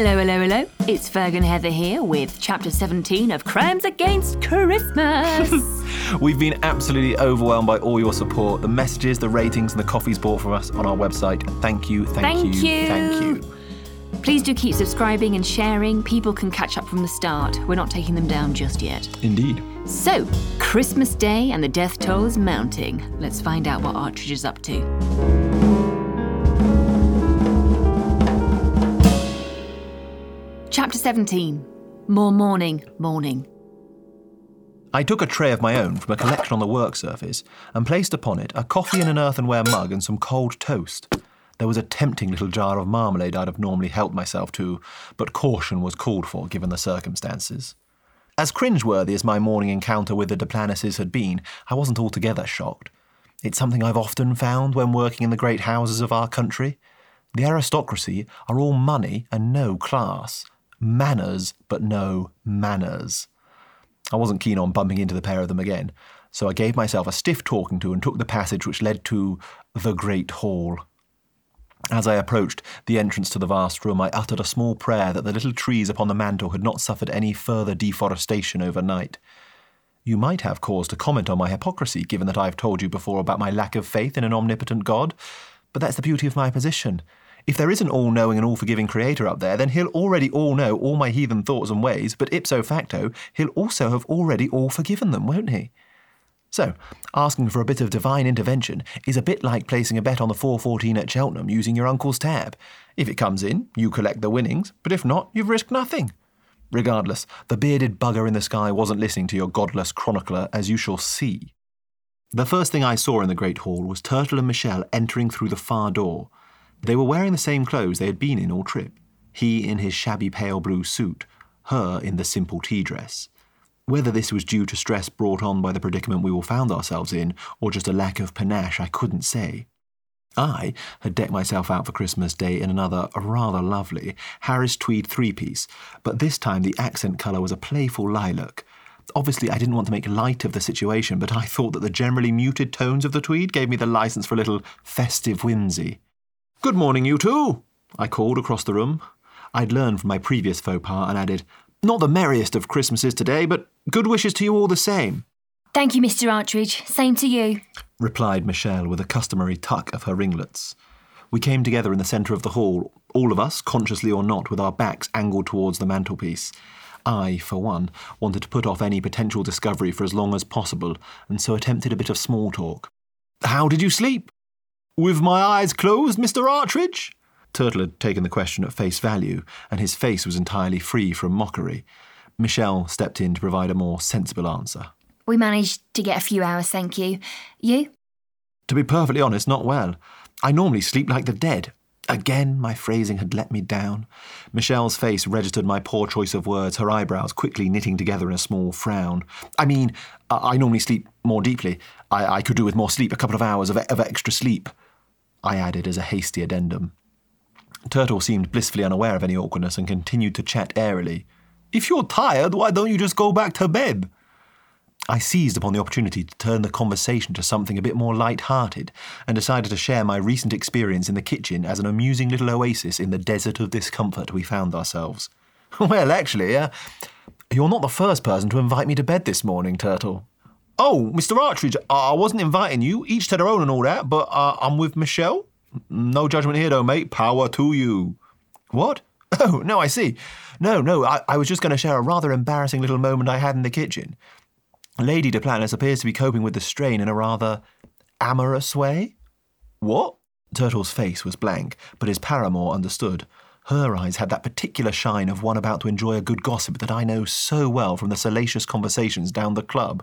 Hello, hello, hello. It's Ferg and Heather here with Chapter 17 of Crimes Against Christmas. We've been absolutely overwhelmed by all your support, the messages, the ratings, and the coffees bought for us on our website. Thank you, thank, Thank you, you. thank you. Please do keep subscribing and sharing. People can catch up from the start. We're not taking them down just yet. Indeed. So, Christmas Day and the death toll is mounting. Let's find out what Artridge is up to. Chapter 17 More Morning, Morning. I took a tray of my own from a collection on the work surface and placed upon it a coffee in an earthenware mug and some cold toast. There was a tempting little jar of marmalade I'd have normally helped myself to, but caution was called for given the circumstances. As cringeworthy as my morning encounter with the Deplanises had been, I wasn't altogether shocked. It's something I've often found when working in the great houses of our country. The aristocracy are all money and no class. Manners, but no manners. I wasn't keen on bumping into the pair of them again, so I gave myself a stiff talking to and took the passage which led to the Great Hall. As I approached the entrance to the vast room, I uttered a small prayer that the little trees upon the mantel had not suffered any further deforestation overnight. You might have cause to comment on my hypocrisy, given that I've told you before about my lack of faith in an omnipotent God, but that's the beauty of my position. If there is an all knowing and all forgiving creator up there, then he'll already all know all my heathen thoughts and ways, but ipso facto, he'll also have already all forgiven them, won't he? So, asking for a bit of divine intervention is a bit like placing a bet on the 414 at Cheltenham using your uncle's tab. If it comes in, you collect the winnings, but if not, you've risked nothing. Regardless, the bearded bugger in the sky wasn't listening to your godless chronicler, as you shall see. The first thing I saw in the Great Hall was Turtle and Michelle entering through the far door. They were wearing the same clothes they had been in all trip he in his shabby pale blue suit, her in the simple tea dress. Whether this was due to stress brought on by the predicament we all found ourselves in, or just a lack of panache, I couldn't say. I had decked myself out for Christmas Day in another rather lovely Harris tweed three piece, but this time the accent colour was a playful lilac. Obviously, I didn't want to make light of the situation, but I thought that the generally muted tones of the tweed gave me the license for a little festive whimsy. Good morning, you two, I called across the room. I'd learned from my previous faux pas and added, Not the merriest of Christmases today, but good wishes to you all the same, Thank you, Mr. Artridge. Same to you. replied Michelle with a customary tuck of her ringlets. We came together in the centre of the hall, all of us, consciously or not, with our backs angled towards the mantelpiece. I, for one, wanted to put off any potential discovery for as long as possible, and so attempted a bit of small talk. How did you sleep? With my eyes closed, Mr. Artridge? Turtle had taken the question at face value, and his face was entirely free from mockery. Michelle stepped in to provide a more sensible answer. We managed to get a few hours, thank you. You? To be perfectly honest, not well. I normally sleep like the dead. Again, my phrasing had let me down. Michelle's face registered my poor choice of words, her eyebrows quickly knitting together in a small frown. I mean, I I normally sleep more deeply. I, I could do with more sleep, a couple of hours of, of extra sleep. I added as a hasty addendum. Turtle seemed blissfully unaware of any awkwardness and continued to chat airily. If you're tired, why don't you just go back to bed? I seized upon the opportunity to turn the conversation to something a bit more light-hearted and decided to share my recent experience in the kitchen as an amusing little oasis in the desert of discomfort we found ourselves. Well, actually, uh, you're not the first person to invite me to bed this morning, Turtle. Oh, Mr. Artridge, I wasn't inviting you, each to their own and all that, but uh, I'm with Michelle. No judgment here, though, mate. Power to you. What? Oh, no, I see. No, no, I, I was just going to share a rather embarrassing little moment I had in the kitchen. Lady de Planis appears to be coping with the strain in a rather amorous way. What? Turtle's face was blank, but his paramour understood. Her eyes had that particular shine of one about to enjoy a good gossip that I know so well from the salacious conversations down the club.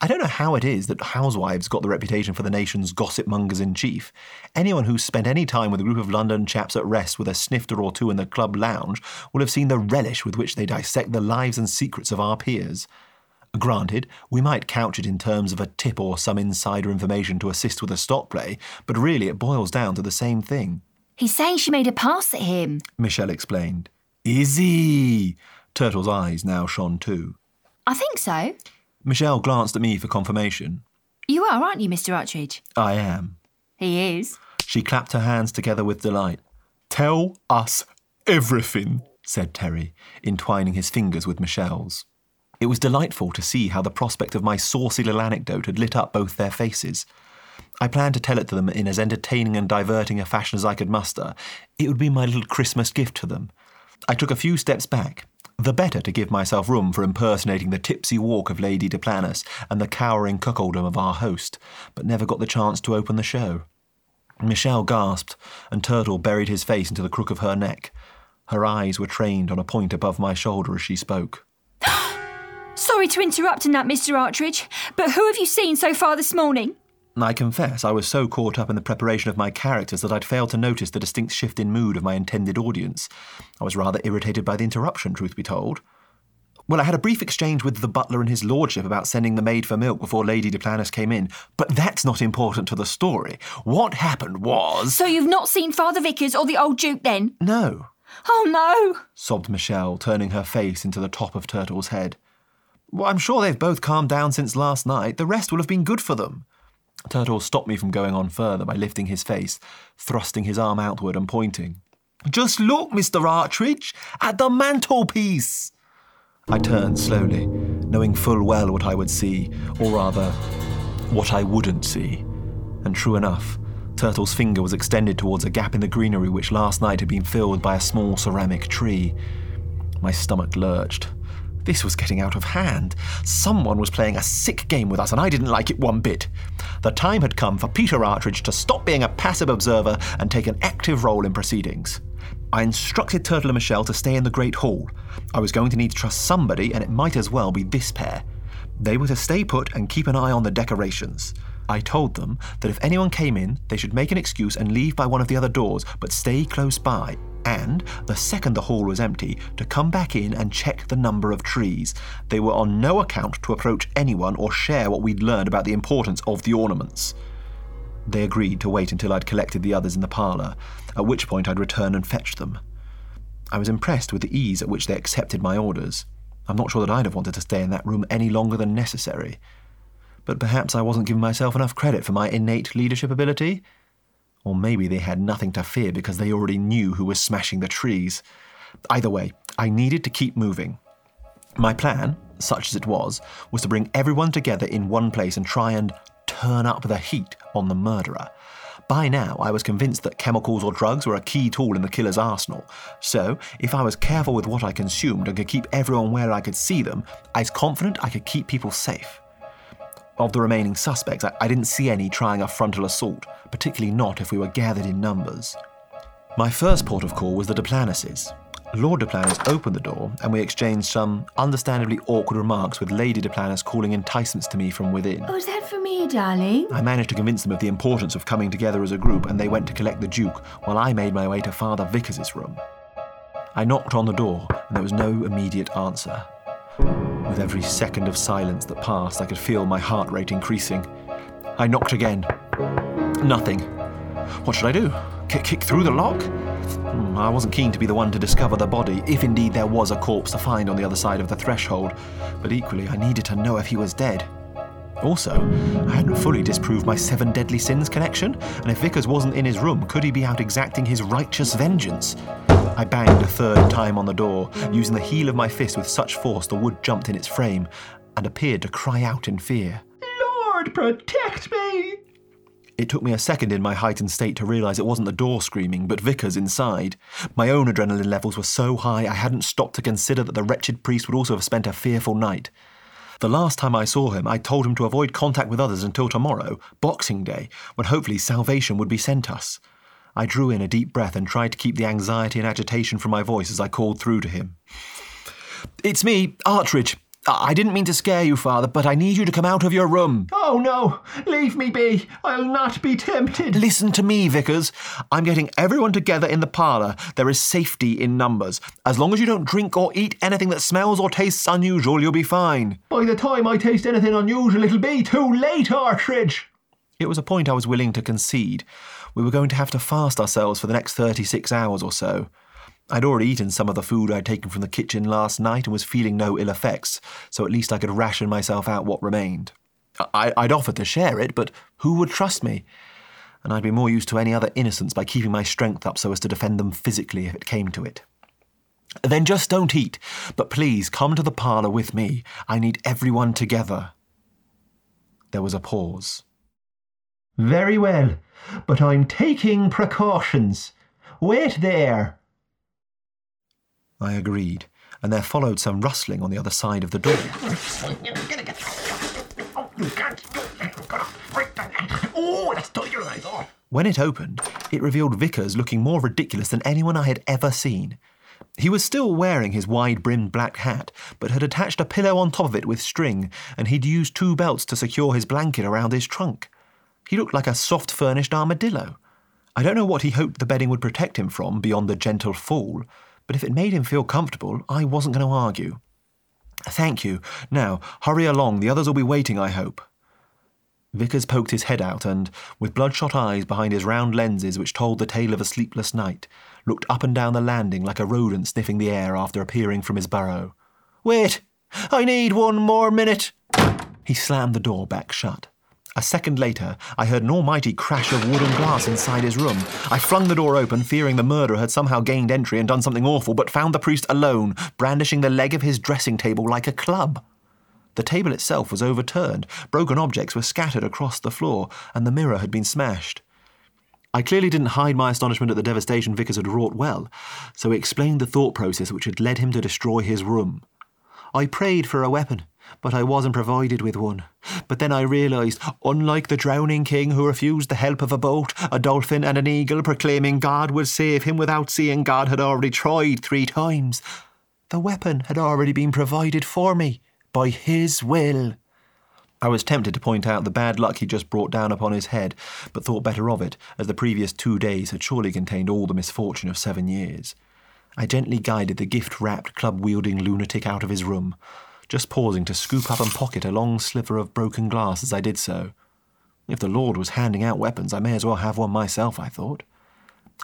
I don't know how it is that housewives got the reputation for the nation's gossip mongers in chief. Anyone who's spent any time with a group of London chaps at rest with a snifter or two in the club lounge will have seen the relish with which they dissect the lives and secrets of our peers. Granted, we might couch it in terms of a tip or some insider information to assist with a stock play, but really it boils down to the same thing. He's saying she made a pass at him. Michelle explained. Is he? Turtle's eyes now shone too. I think so. Michelle glanced at me for confirmation. You are, aren't you, Mr. Artridge? I am. He is. She clapped her hands together with delight. Tell us everything, said Terry, entwining his fingers with Michelle's. It was delightful to see how the prospect of my saucy little anecdote had lit up both their faces. I planned to tell it to them in as entertaining and diverting a fashion as I could muster. It would be my little Christmas gift to them. I took a few steps back, the better to give myself room for impersonating the tipsy walk of Lady De Duplantis and the cowering cuckoldom of our host, but never got the chance to open the show. Michelle gasped, and Turtle buried his face into the crook of her neck. Her eyes were trained on a point above my shoulder as she spoke. Sorry to interrupt in that, Mr. Artridge, but who have you seen so far this morning? I confess I was so caught up in the preparation of my characters that I'd failed to notice the distinct shift in mood of my intended audience. I was rather irritated by the interruption, truth be told. Well, I had a brief exchange with the butler and his lordship about sending the maid for milk before Lady Duplantis came in, but that's not important to the story. What happened was. So you've not seen Father Vickers or the old Duke then? No, Oh no! sobbed Michelle, turning her face into the top of Turtle's head. Well, I'm sure they've both calmed down since last night. The rest will have been good for them. Turtle stopped me from going on further by lifting his face, thrusting his arm outward and pointing. Just look, Mr. Artridge, at the mantelpiece! I turned slowly, knowing full well what I would see, or rather, what I wouldn't see. And true enough, Turtle's finger was extended towards a gap in the greenery which last night had been filled by a small ceramic tree. My stomach lurched. This was getting out of hand. Someone was playing a sick game with us, and I didn't like it one bit. The time had come for Peter Artridge to stop being a passive observer and take an active role in proceedings. I instructed Turtle and Michelle to stay in the Great Hall. I was going to need to trust somebody, and it might as well be this pair. They were to stay put and keep an eye on the decorations. I told them that if anyone came in, they should make an excuse and leave by one of the other doors, but stay close by. And, the second the hall was empty, to come back in and check the number of trees. They were on no account to approach anyone or share what we'd learned about the importance of the ornaments. They agreed to wait until I'd collected the others in the parlour, at which point I'd return and fetch them. I was impressed with the ease at which they accepted my orders. I'm not sure that I'd have wanted to stay in that room any longer than necessary. But perhaps I wasn't giving myself enough credit for my innate leadership ability? Or maybe they had nothing to fear because they already knew who was smashing the trees. Either way, I needed to keep moving. My plan, such as it was, was to bring everyone together in one place and try and turn up the heat on the murderer. By now, I was convinced that chemicals or drugs were a key tool in the killer's arsenal. So, if I was careful with what I consumed and could keep everyone where I could see them, I was confident I could keep people safe. Of the remaining suspects, I, I didn't see any trying a frontal assault, particularly not if we were gathered in numbers. My first port of call was the Duplanises. Lord Duplantis opened the door, and we exchanged some understandably awkward remarks with Lady Duplantis calling enticements to me from within. Oh, is that for me, darling? I managed to convince them of the importance of coming together as a group, and they went to collect the Duke, while I made my way to Father Vickers's room. I knocked on the door, and there was no immediate answer. With every second of silence that passed, I could feel my heart rate increasing. I knocked again. Nothing. What should I do? Kick, kick through the lock? Hmm, I wasn't keen to be the one to discover the body, if indeed there was a corpse to find on the other side of the threshold, but equally I needed to know if he was dead. Also, I hadn't fully disproved my seven deadly sins connection, and if Vickers wasn't in his room, could he be out exacting his righteous vengeance? I banged a third time on the door, using the heel of my fist with such force the wood jumped in its frame, and appeared to cry out in fear. Lord, protect me! It took me a second in my heightened state to realise it wasn't the door screaming, but Vickers inside. My own adrenaline levels were so high I hadn't stopped to consider that the wretched priest would also have spent a fearful night. The last time I saw him, I told him to avoid contact with others until tomorrow, Boxing Day, when hopefully salvation would be sent us. I drew in a deep breath and tried to keep the anxiety and agitation from my voice as I called through to him. It's me, Artridge. I didn't mean to scare you, Father, but I need you to come out of your room. Oh no, leave me be. I'll not be tempted. Listen to me, Vickers. I'm getting everyone together in the parlour. There is safety in numbers. As long as you don't drink or eat anything that smells or tastes unusual, you'll be fine. By the time I taste anything unusual, it'll be too late, Artridge. It was a point I was willing to concede. We were going to have to fast ourselves for the next 36 hours or so. I'd already eaten some of the food I'd taken from the kitchen last night and was feeling no ill effects, so at least I could ration myself out what remained. I- I'd offered to share it, but who would trust me? And I'd be more used to any other innocents by keeping my strength up so as to defend them physically if it came to it. Then just don't eat. But please come to the parlour with me. I need everyone together. There was a pause. Very well, but I'm taking precautions. Wait there. I agreed, and there followed some rustling on the other side of the door. That's tighter I thought. When it opened, it revealed Vickers looking more ridiculous than anyone I had ever seen. He was still wearing his wide brimmed black hat, but had attached a pillow on top of it with string, and he'd used two belts to secure his blanket around his trunk. He looked like a soft furnished armadillo. I don't know what he hoped the bedding would protect him from beyond the gentle fall, but if it made him feel comfortable, I wasn't going to argue. Thank you. Now, hurry along. The others will be waiting, I hope. Vickers poked his head out and, with bloodshot eyes behind his round lenses which told the tale of a sleepless night, looked up and down the landing like a rodent sniffing the air after appearing from his burrow. Wait! I need one more minute! He slammed the door back shut. A second later, I heard an almighty crash of wood and glass inside his room. I flung the door open, fearing the murderer had somehow gained entry and done something awful, but found the priest alone, brandishing the leg of his dressing table like a club. The table itself was overturned, broken objects were scattered across the floor, and the mirror had been smashed. I clearly didn't hide my astonishment at the devastation Vickers had wrought well, so he explained the thought process which had led him to destroy his room. I prayed for a weapon, but I wasn't provided with one. But then I realised, unlike the drowning king who refused the help of a boat, a dolphin, and an eagle, proclaiming God would save him without seeing God had already tried three times, the weapon had already been provided for me by his will. I was tempted to point out the bad luck he just brought down upon his head, but thought better of it, as the previous two days had surely contained all the misfortune of seven years. I gently guided the gift wrapped, club wielding lunatic out of his room, just pausing to scoop up and pocket a long sliver of broken glass as I did so. If the Lord was handing out weapons, I may as well have one myself, I thought.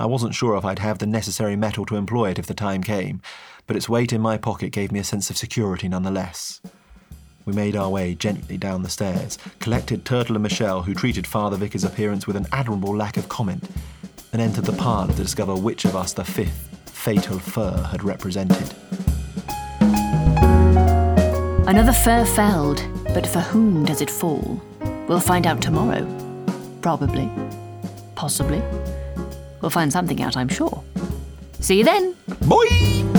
I wasn't sure if I'd have the necessary mettle to employ it if the time came, but its weight in my pocket gave me a sense of security nonetheless. We made our way gently down the stairs, collected Turtle and Michelle, who treated Father Vickers' appearance with an admirable lack of comment, and entered the parlour to discover which of us the fifth fatal fir had represented. Another fir felled, but for whom does it fall? We'll find out tomorrow. Probably. Possibly. We'll find something out, I'm sure. See you then. Boy!